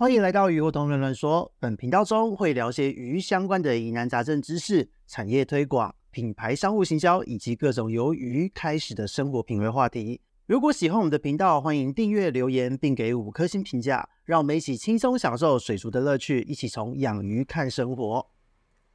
欢迎来到鱼活通乱乱说。本频道中会聊些鱼相关的疑难杂症知识、产业推广、品牌商务行销以及各种由鱼开始的生活品味话题。如果喜欢我们的频道，欢迎订阅、留言并给五颗星评价，让我们一起轻松享受水族的乐趣，一起从养鱼看生活。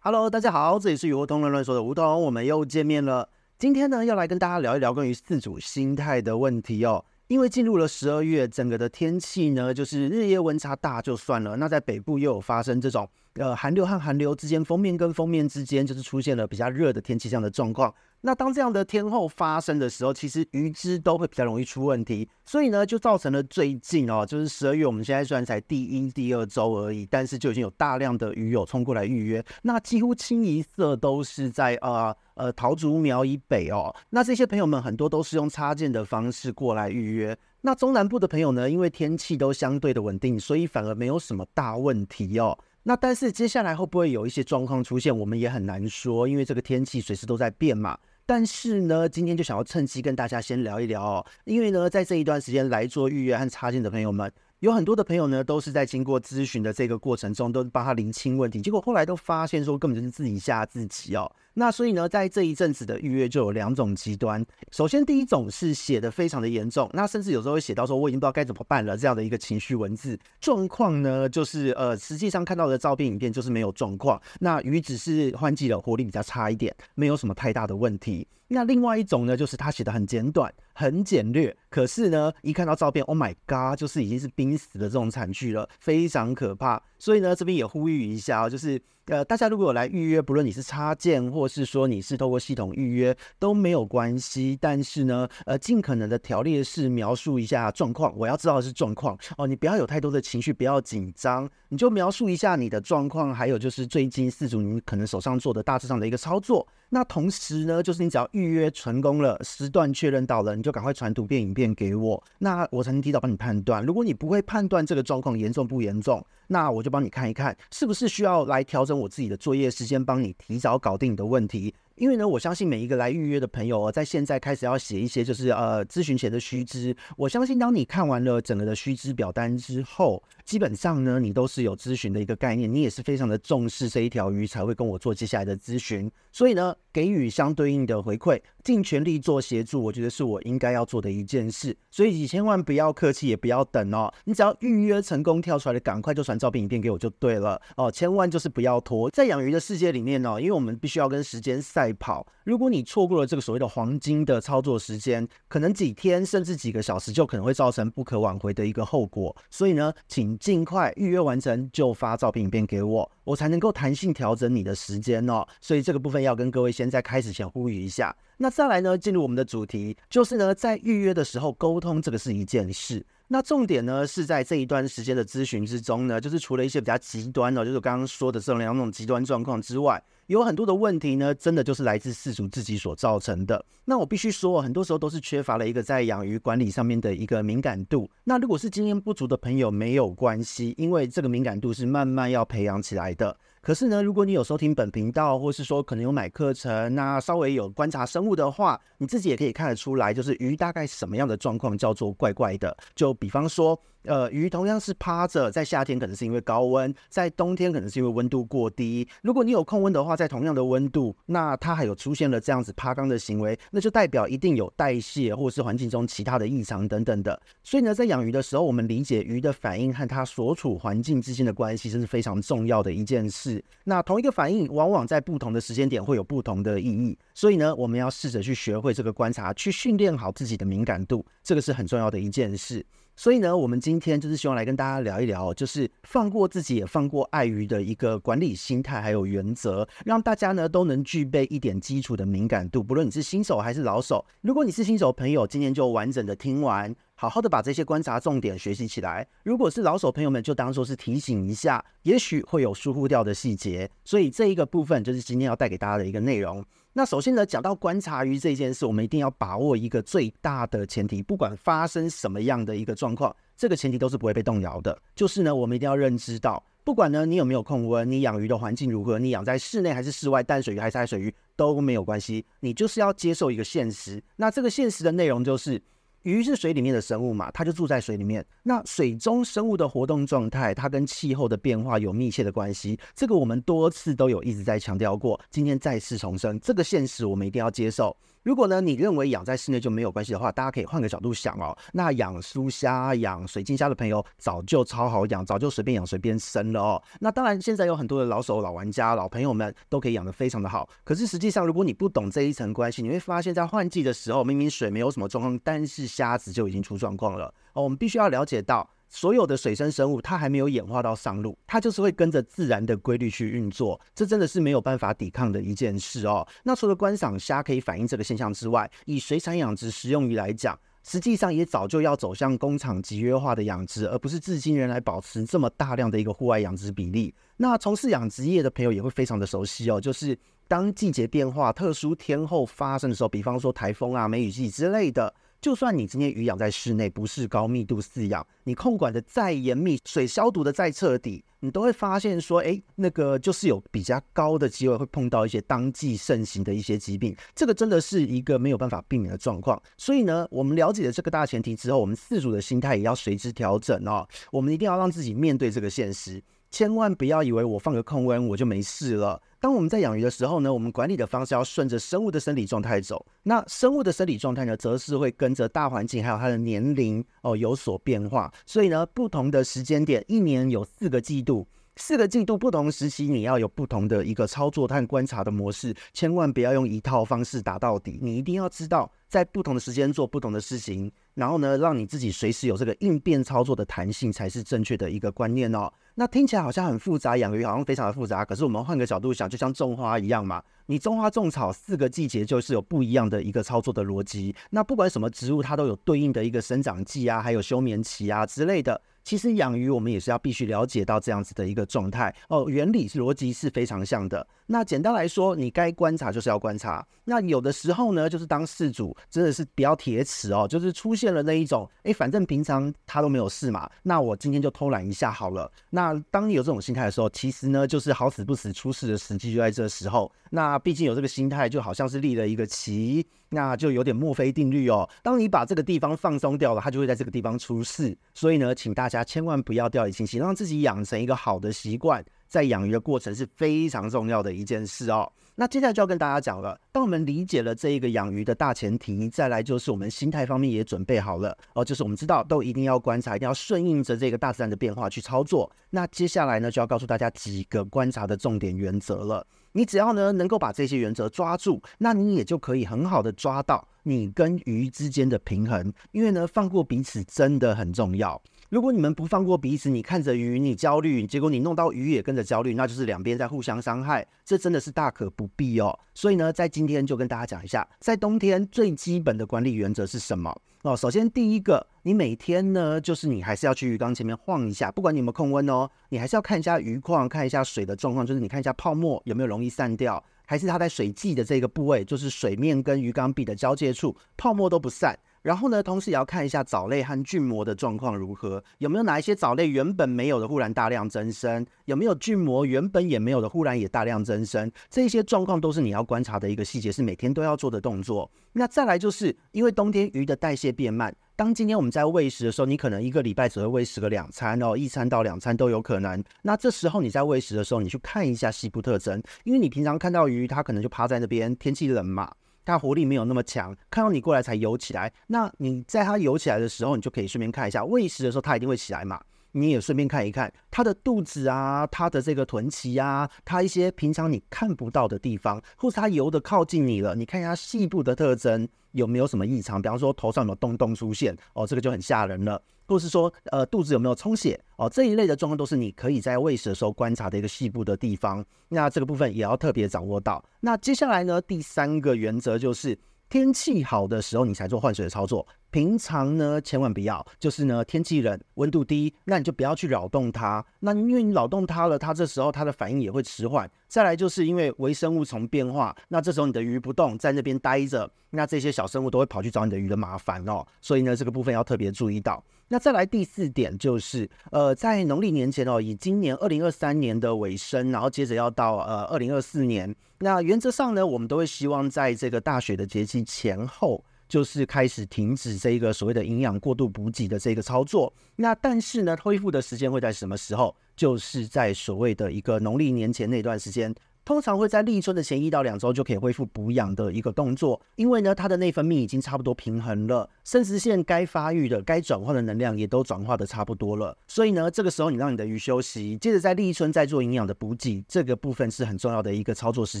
Hello，大家好，这里是鱼活通乱乱说的梧桐，我们又见面了。今天呢，要来跟大家聊一聊关于饲主心态的问题哦。因为进入了十二月，整个的天气呢，就是日夜温差大就算了，那在北部又有发生这种呃寒流和寒流之间，锋面跟锋面之间就是出现了比较热的天气这样的状况。那当这样的天候发生的时候，其实鱼只都会比较容易出问题，所以呢，就造成了最近哦，就是十二月，我们现在虽然才第一、第二周而已，但是就已经有大量的鱼友冲过来预约，那几乎清一色都是在呃呃桃竹苗以北哦，那这些朋友们很多都是用插件的方式过来预约，那中南部的朋友呢，因为天气都相对的稳定，所以反而没有什么大问题哦。那但是接下来会不会有一些状况出现，我们也很难说，因为这个天气随时都在变嘛。但是呢，今天就想要趁机跟大家先聊一聊哦，因为呢，在这一段时间来做预约和插件的朋友们。有很多的朋友呢，都是在经过咨询的这个过程中，都帮他厘清问题，结果后来都发现说，根本就是自己吓自己哦。那所以呢，在这一阵子的预约就有两种极端。首先，第一种是写的非常的严重，那甚至有时候会写到说，我已经不知道该怎么办了这样的一个情绪文字状况呢，就是呃，实际上看到的照片影片就是没有状况，那鱼只是换季了，活力比较差一点，没有什么太大的问题。那另外一种呢，就是他写的很简短、很简略，可是呢，一看到照片，Oh my God，就是已经是濒死的这种惨剧了，非常可怕。所以呢，这边也呼吁一下，就是。呃，大家如果有来预约，不论你是插件，或是说你是透过系统预约，都没有关系。但是呢，呃，尽可能的条列式描述一下状况，我要知道的是状况哦，你不要有太多的情绪，不要紧张，你就描述一下你的状况，还有就是最近四组你可能手上做的大致上的一个操作。那同时呢，就是你只要预约成功了，时段确认到了，你就赶快传图片、影片给我，那我才能提早帮你判断。如果你不会判断这个状况严重不严重，那我就帮你看一看，是不是需要来调整我自己的作业时间，帮你提早搞定你的问题。因为呢，我相信每一个来预约的朋友，在现在开始要写一些就是呃咨询前的须知。我相信当你看完了整个的须知表单之后，基本上呢，你都是有咨询的一个概念，你也是非常的重视这一条鱼，才会跟我做接下来的咨询。所以呢，给予相对应的回馈，尽全力做协助，我觉得是我应该要做的一件事。所以你千万不要客气，也不要等哦，你只要预约成功跳出来的，赶快就传照片、影片给我就对了哦，千万就是不要拖。在养鱼的世界里面哦，因为我们必须要跟时间赛跑。如果你错过了这个所谓的黄金的操作时间，可能几天甚至几个小时就可能会造成不可挽回的一个后果。所以呢，请尽快预约完成就发照片影片给我，我才能够弹性调整你的时间哦。所以这个部分要跟各位先在开始前呼吁一下。那再来呢，进入我们的主题，就是呢，在预约的时候沟通这个是一件事。那重点呢，是在这一段时间的咨询之中呢，就是除了一些比较极端的，就是刚刚说的这两种极端状况之外，有很多的问题呢，真的就是来自饲主自己所造成的。那我必须说，很多时候都是缺乏了一个在养鱼管理上面的一个敏感度。那如果是经验不足的朋友，没有关系，因为这个敏感度是慢慢要培养起来的。可是呢，如果你有收听本频道，或是说可能有买课程，那稍微有观察生物的话，你自己也可以看得出来，就是鱼大概什么样的状况叫做怪怪的。就比方说。呃，鱼同样是趴着，在夏天可能是因为高温，在冬天可能是因为温度过低。如果你有控温的话，在同样的温度，那它还有出现了这样子趴缸的行为，那就代表一定有代谢或是环境中其他的异常等等的。所以呢，在养鱼的时候，我们理解鱼的反应和它所处环境之间的关系，这是非常重要的一件事。那同一个反应，往往在不同的时间点会有不同的意义。所以呢，我们要试着去学会这个观察，去训练好自己的敏感度，这个是很重要的一件事。所以呢，我们今天就是希望来跟大家聊一聊，就是放过自己，也放过爱鱼的一个管理心态还有原则，让大家呢都能具备一点基础的敏感度。不论你是新手还是老手，如果你是新手朋友，今天就完整的听完，好好的把这些观察重点学习起来。如果是老手朋友们，就当做是提醒一下，也许会有疏忽掉的细节。所以这一个部分就是今天要带给大家的一个内容。那首先呢，讲到观察鱼这件事，我们一定要把握一个最大的前提，不管发生什么样的一个状况，这个前提都是不会被动摇的。就是呢，我们一定要认知到，不管呢你有没有控温，你养鱼的环境如何，你养在室内还是室外，淡水鱼还是海水鱼都没有关系，你就是要接受一个现实。那这个现实的内容就是，鱼是水里面的生物嘛，它就住在水里面。那水中生物的活动状态，它跟气候的变化有密切的关系。这个我们多次都有一直在强调过，今天再次重申，这个现实我们一定要接受。如果呢，你认为养在室内就没有关系的话，大家可以换个角度想哦。那养苏虾、养水晶虾的朋友早就超好养，早就随便养随便生了哦。那当然，现在有很多的老手、老玩家、老朋友们都可以养得非常的好。可是实际上，如果你不懂这一层关系，你会发现在换季的时候，明明水没有什么状况，但是虾子就已经出状况了哦。我们必须要了解到。所有的水生生物，它还没有演化到上路，它就是会跟着自然的规律去运作，这真的是没有办法抵抗的一件事哦。那除了观赏虾可以反映这个现象之外，以水产养殖食用鱼来讲，实际上也早就要走向工厂集约化的养殖，而不是至今仍来保持这么大量的一个户外养殖比例。那从事养殖业的朋友也会非常的熟悉哦，就是当季节变化、特殊天候发生的时候，比方说台风啊、梅雨季之类的。就算你今天鱼养在室内，不是高密度饲养，你控管的再严密，水消毒的再彻底，你都会发现说，哎，那个就是有比较高的机会会碰到一些当季盛行的一些疾病，这个真的是一个没有办法避免的状况。所以呢，我们了解了这个大前提之后，我们饲主的心态也要随之调整哦。我们一定要让自己面对这个现实。千万不要以为我放个控温我就没事了。当我们在养鱼的时候呢，我们管理的方式要顺着生物的生理状态走。那生物的生理状态呢，则是会跟着大环境还有它的年龄哦有所变化。所以呢，不同的时间点，一年有四个季度。四个季度不同时期，你要有不同的一个操作和观察的模式，千万不要用一套方式打到底。你一定要知道，在不同的时间做不同的事情，然后呢，让你自己随时有这个应变操作的弹性，才是正确的一个观念哦。那听起来好像很复杂，养鱼好像非常的复杂。可是我们换个角度想，就像种花一样嘛，你种花种草，四个季节就是有不一样的一个操作的逻辑。那不管什么植物，它都有对应的一个生长季啊，还有休眠期啊之类的。其实养鱼，我们也是要必须了解到这样子的一个状态哦，原理逻辑是非常像的。那简单来说，你该观察就是要观察。那有的时候呢，就是当事主真的是比较铁齿哦，就是出现了那一种，哎，反正平常他都没有事嘛，那我今天就偷懒一下好了。那当你有这种心态的时候，其实呢，就是好死不死出事的时机就在这时候。那毕竟有这个心态，就好像是立了一个旗，那就有点墨菲定律哦。当你把这个地方放松掉了，它就会在这个地方出事。所以呢，请大家。千万不要掉以轻心，让自己养成一个好的习惯，在养鱼的过程是非常重要的一件事哦。那接下来就要跟大家讲了，当我们理解了这一个养鱼的大前提，再来就是我们心态方面也准备好了哦，就是我们知道都一定要观察，一定要顺应着这个大自然的变化去操作。那接下来呢，就要告诉大家几个观察的重点原则了。你只要呢能够把这些原则抓住，那你也就可以很好的抓到你跟鱼之间的平衡，因为呢放过彼此真的很重要。如果你们不放过彼此，你看着鱼，你焦虑，结果你弄到鱼也跟着焦虑，那就是两边在互相伤害，这真的是大可不必哦。所以呢，在今天就跟大家讲一下，在冬天最基本的管理原则是什么哦。首先第一个，你每天呢，就是你还是要去鱼缸前面晃一下，不管你有没有控温哦，你还是要看一下鱼况，看一下水的状况，就是你看一下泡沫有没有容易散掉，还是它在水际的这个部位，就是水面跟鱼缸壁的交界处，泡沫都不散。然后呢，同时也要看一下藻类和菌膜的状况如何，有没有哪一些藻类原本没有的忽然大量增生，有没有菌膜原本也没有的忽然也大量增生，这些状况都是你要观察的一个细节，是每天都要做的动作。那再来就是因为冬天鱼的代谢变慢，当今天我们在喂食的时候，你可能一个礼拜只会喂食个两餐哦，一餐到两餐都有可能。那这时候你在喂食的时候，你去看一下细部特征，因为你平常看到鱼，它可能就趴在那边，天气冷嘛。它活力没有那么强，看到你过来才游起来。那你在它游起来的时候，你就可以顺便看一下喂食的时候，它一定会起来嘛。你也顺便看一看它的肚子啊，它的这个臀鳍啊，它一些平常你看不到的地方，或是它游的靠近你了，你看一下细部的特征有没有什么异常？比方说头上有没有洞洞出现哦，这个就很吓人了。或是说，呃，肚子有没有充血哦？这一类的状况都是你可以在喂食的时候观察的一个细部的地方。那这个部分也要特别掌握到。那接下来呢，第三个原则就是天气好的时候你才做换水的操作。平常呢，千万不要，就是呢，天气冷，温度低，那你就不要去扰动它。那因为你扰动它了，它这时候它的反应也会迟缓。再来就是因为微生物从变化，那这时候你的鱼不动，在那边待着，那这些小生物都会跑去找你的鱼的麻烦哦。所以呢，这个部分要特别注意到。那再来第四点就是，呃，在农历年前哦，以今年二零二三年的尾声，然后接着要到呃二零二四年，那原则上呢，我们都会希望在这个大雪的节气前后。就是开始停止这一个所谓的营养过度补给的这个操作。那但是呢，恢复的时间会在什么时候？就是在所谓的一个农历年前那段时间。通常会在立春的前一到两周就可以恢复补养的一个动作，因为呢，它的内分泌已经差不多平衡了，生殖腺该发育的、该转化的能量也都转化的差不多了，所以呢，这个时候你让你的鱼休息，接着在立春再做营养的补给，这个部分是很重要的一个操作时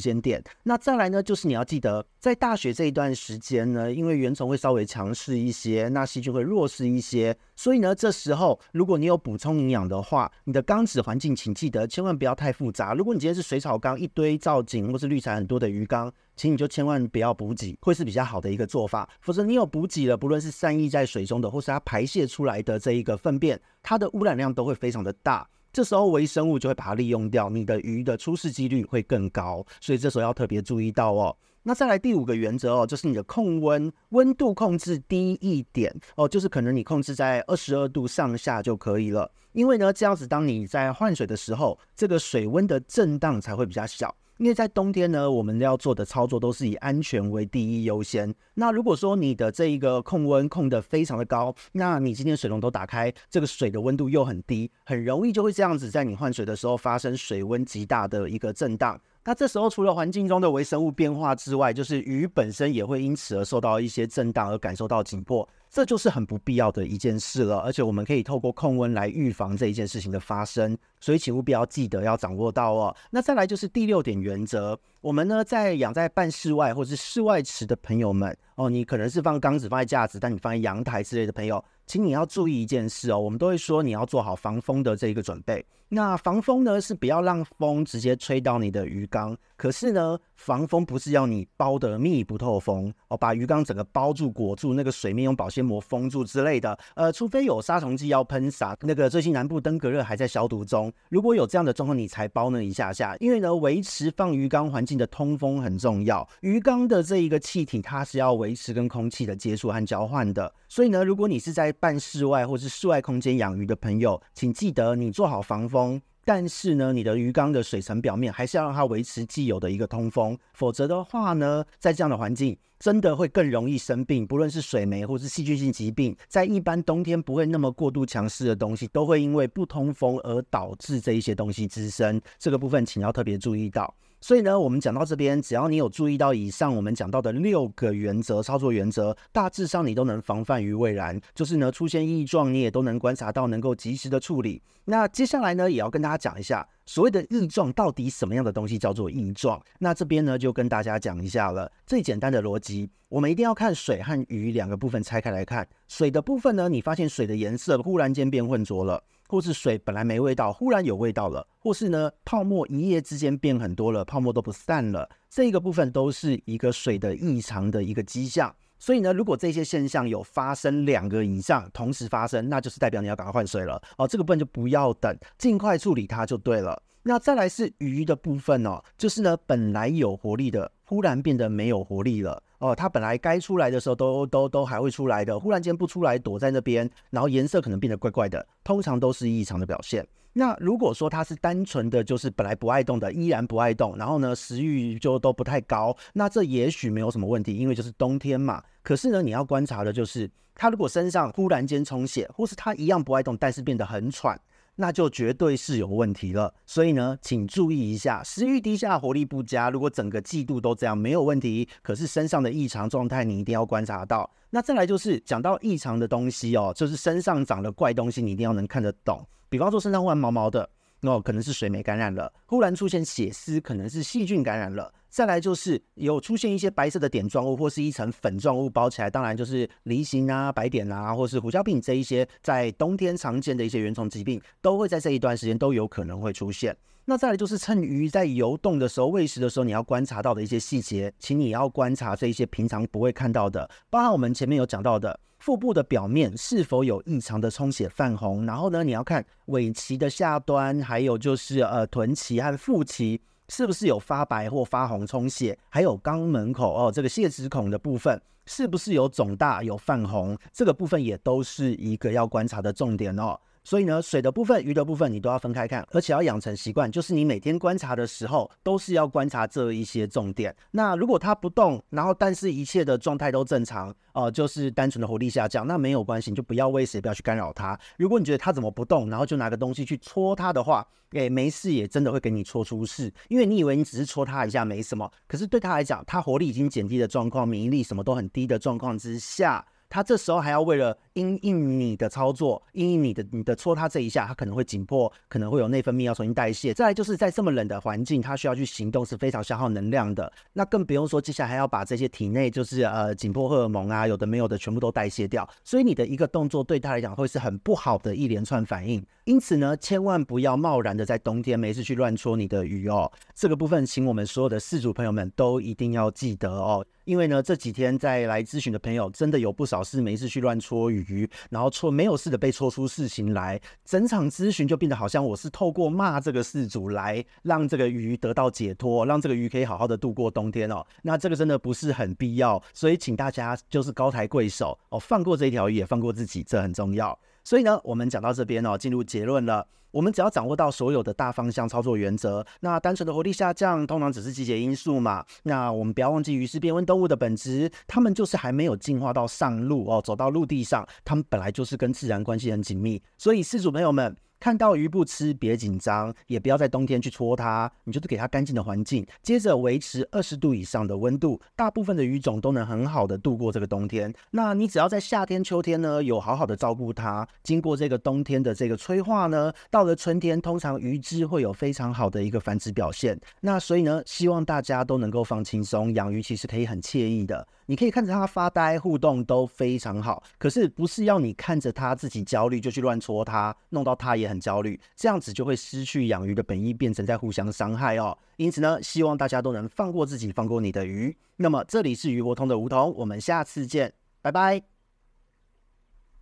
间点。那再来呢，就是你要记得在大学这一段时间呢，因为原虫会稍微强势一些，那细菌会弱势一些，所以呢，这时候如果你有补充营养的话，你的缸子环境请记得千万不要太复杂。如果你今天是水草缸一。堆造景或是绿材很多的鱼缸，请你就千万不要补给，会是比较好的一个做法。否则你有补给了，不论是散溢在水中的，或是它排泄出来的这一个粪便，它的污染量都会非常的大。这时候微生物就会把它利用掉，你的鱼的出事几率会更高。所以这时候要特别注意到哦。那再来第五个原则哦，就是你的控温温度控制低一点哦，就是可能你控制在二十二度上下就可以了。因为呢，这样子，当你在换水的时候，这个水温的震荡才会比较小。因为在冬天呢，我们要做的操作都是以安全为第一优先。那如果说你的这一个控温控得非常的高，那你今天水龙头打开，这个水的温度又很低，很容易就会这样子，在你换水的时候发生水温极大的一个震荡。那这时候除了环境中的微生物变化之外，就是鱼本身也会因此而受到一些震荡，而感受到紧迫。这就是很不必要的一件事了，而且我们可以透过控温来预防这一件事情的发生，所以请务必要记得要掌握到哦。那再来就是第六点原则，我们呢在养在半室外或是室外池的朋友们哦，你可能是放缸子放在架子，但你放在阳台之类的朋友，请你要注意一件事哦，我们都会说你要做好防风的这一个准备。那防风呢是不要让风直接吹到你的鱼缸，可是呢防风不是要你包得密不透风哦，把鱼缸整个包住裹住，那个水面用保鲜膜封住之类的，呃，除非有杀虫剂要喷洒，那个最近南部登革热还在消毒中，如果有这样的状况，你才包那一下下，因为呢，维持放鱼缸环境的通风很重要，鱼缸的这一个气体它是要维持跟空气的接触和交换的，所以呢，如果你是在半室外或是室外空间养鱼的朋友，请记得你做好防风。但是呢，你的鱼缸的水层表面还是要让它维持既有的一个通风，否则的话呢，在这样的环境真的会更容易生病，不论是水霉或是细菌性疾病，在一般冬天不会那么过度强势的东西，都会因为不通风而导致这一些东西滋生。这个部分请要特别注意到。所以呢，我们讲到这边，只要你有注意到以上我们讲到的六个原则、操作原则，大致上你都能防范于未然。就是呢，出现异状你也都能观察到，能够及时的处理。那接下来呢，也要跟大家讲一下，所谓的异状到底什么样的东西叫做异状？那这边呢，就跟大家讲一下了。最简单的逻辑，我们一定要看水和鱼两个部分拆开来看。水的部分呢，你发现水的颜色忽然间变浑浊了。或是水本来没味道，忽然有味道了；或是呢，泡沫一夜之间变很多了，泡沫都不散了。这个部分都是一个水的异常的一个迹象。所以呢，如果这些现象有发生两个以上同时发生，那就是代表你要赶快换水了哦。这个部分就不要等，尽快处理它就对了。那再来是鱼的部分哦，就是呢，本来有活力的，忽然变得没有活力了。哦，它本来该出来的时候都都都还会出来的，忽然间不出来，躲在那边，然后颜色可能变得怪怪的，通常都是异常的表现。那如果说它是单纯的就是本来不爱动的，依然不爱动，然后呢，食欲就都不太高，那这也许没有什么问题，因为就是冬天嘛。可是呢，你要观察的就是它如果身上忽然间充血，或是它一样不爱动，但是变得很喘。那就绝对是有问题了，所以呢，请注意一下，食欲低下、活力不佳。如果整个季度都这样，没有问题，可是身上的异常状态，你一定要观察到。那再来就是讲到异常的东西哦，就是身上长了怪东西，你一定要能看得懂。比方说身上忽然毛毛的，哦，可能是水霉感染了；忽然出现血丝，可能是细菌感染了。再来就是有出现一些白色的点状物或是一层粉状物包起来，当然就是梨形啊、白点啊，或是胡椒病这一些在冬天常见的一些原虫疾病，都会在这一段时间都有可能会出现。那再来就是趁鱼在游动的时候、喂食的时候，你要观察到的一些细节，请你要观察这一些平常不会看到的，包含我们前面有讲到的腹部的表面是否有异常的充血泛红，然后呢，你要看尾鳍的下端，还有就是呃臀鳍和腹鳍。是不是有发白或发红充血？还有肛门口哦，这个泄殖孔的部分是不是有肿大有泛红？这个部分也都是一个要观察的重点哦。所以呢，水的部分、鱼的部分你都要分开看，而且要养成习惯，就是你每天观察的时候都是要观察这一些重点。那如果它不动，然后但是一切的状态都正常，呃，就是单纯的活力下降，那没有关系，你就不要喂食，不要去干扰它。如果你觉得它怎么不动，然后就拿个东西去戳它的话，诶，没事也真的会给你戳出事，因为你以为你只是戳它一下没什么，可是对它来讲，它活力已经减低的状况，免疫力什么都很低的状况之下。他这时候还要为了因应你的操作，因应你的你的戳他这一下，他可能会紧迫，可能会有内分泌要重新代谢。再来就是在这么冷的环境，他需要去行动是非常消耗能量的。那更不用说接下来还要把这些体内就是呃紧迫荷尔蒙啊，有的没有的全部都代谢掉。所以你的一个动作对他来讲会是很不好的一连串反应。因此呢，千万不要贸然的在冬天没事去乱戳你的鱼哦。这个部分，请我们所有的饲主朋友们都一定要记得哦。因为呢，这几天在来咨询的朋友，真的有不少是没事去乱戳鱼，然后戳没有事的被戳出事情来，整场咨询就变得好像我是透过骂这个事主来让这个鱼得到解脱，让这个鱼可以好好的度过冬天哦。那这个真的不是很必要，所以请大家就是高抬贵手哦，放过这一条鱼，也放过自己，这很重要。所以呢，我们讲到这边哦，进入结论了。我们只要掌握到所有的大方向操作原则，那单纯的活力下降，通常只是季节因素嘛。那我们不要忘记鱼是变温动物的本质，它们就是还没有进化到上路哦，走到陆地上，它们本来就是跟自然关系很紧密。所以，饲主朋友们。看到鱼不吃，别紧张，也不要在冬天去戳它，你就是给它干净的环境，接着维持二十度以上的温度，大部分的鱼种都能很好的度过这个冬天。那你只要在夏天、秋天呢，有好好的照顾它，经过这个冬天的这个催化呢，到了春天，通常鱼只会有非常好的一个繁殖表现。那所以呢，希望大家都能够放轻松，养鱼其实可以很惬意的。你可以看着它发呆，互动都非常好。可是不是要你看着它自己焦虑就去乱戳它，弄到它也很焦虑，这样子就会失去养鱼的本意，变成在互相伤害哦。因此呢，希望大家都能放过自己，放过你的鱼。那么这里是鱼博通的梧桐，我们下次见，拜拜。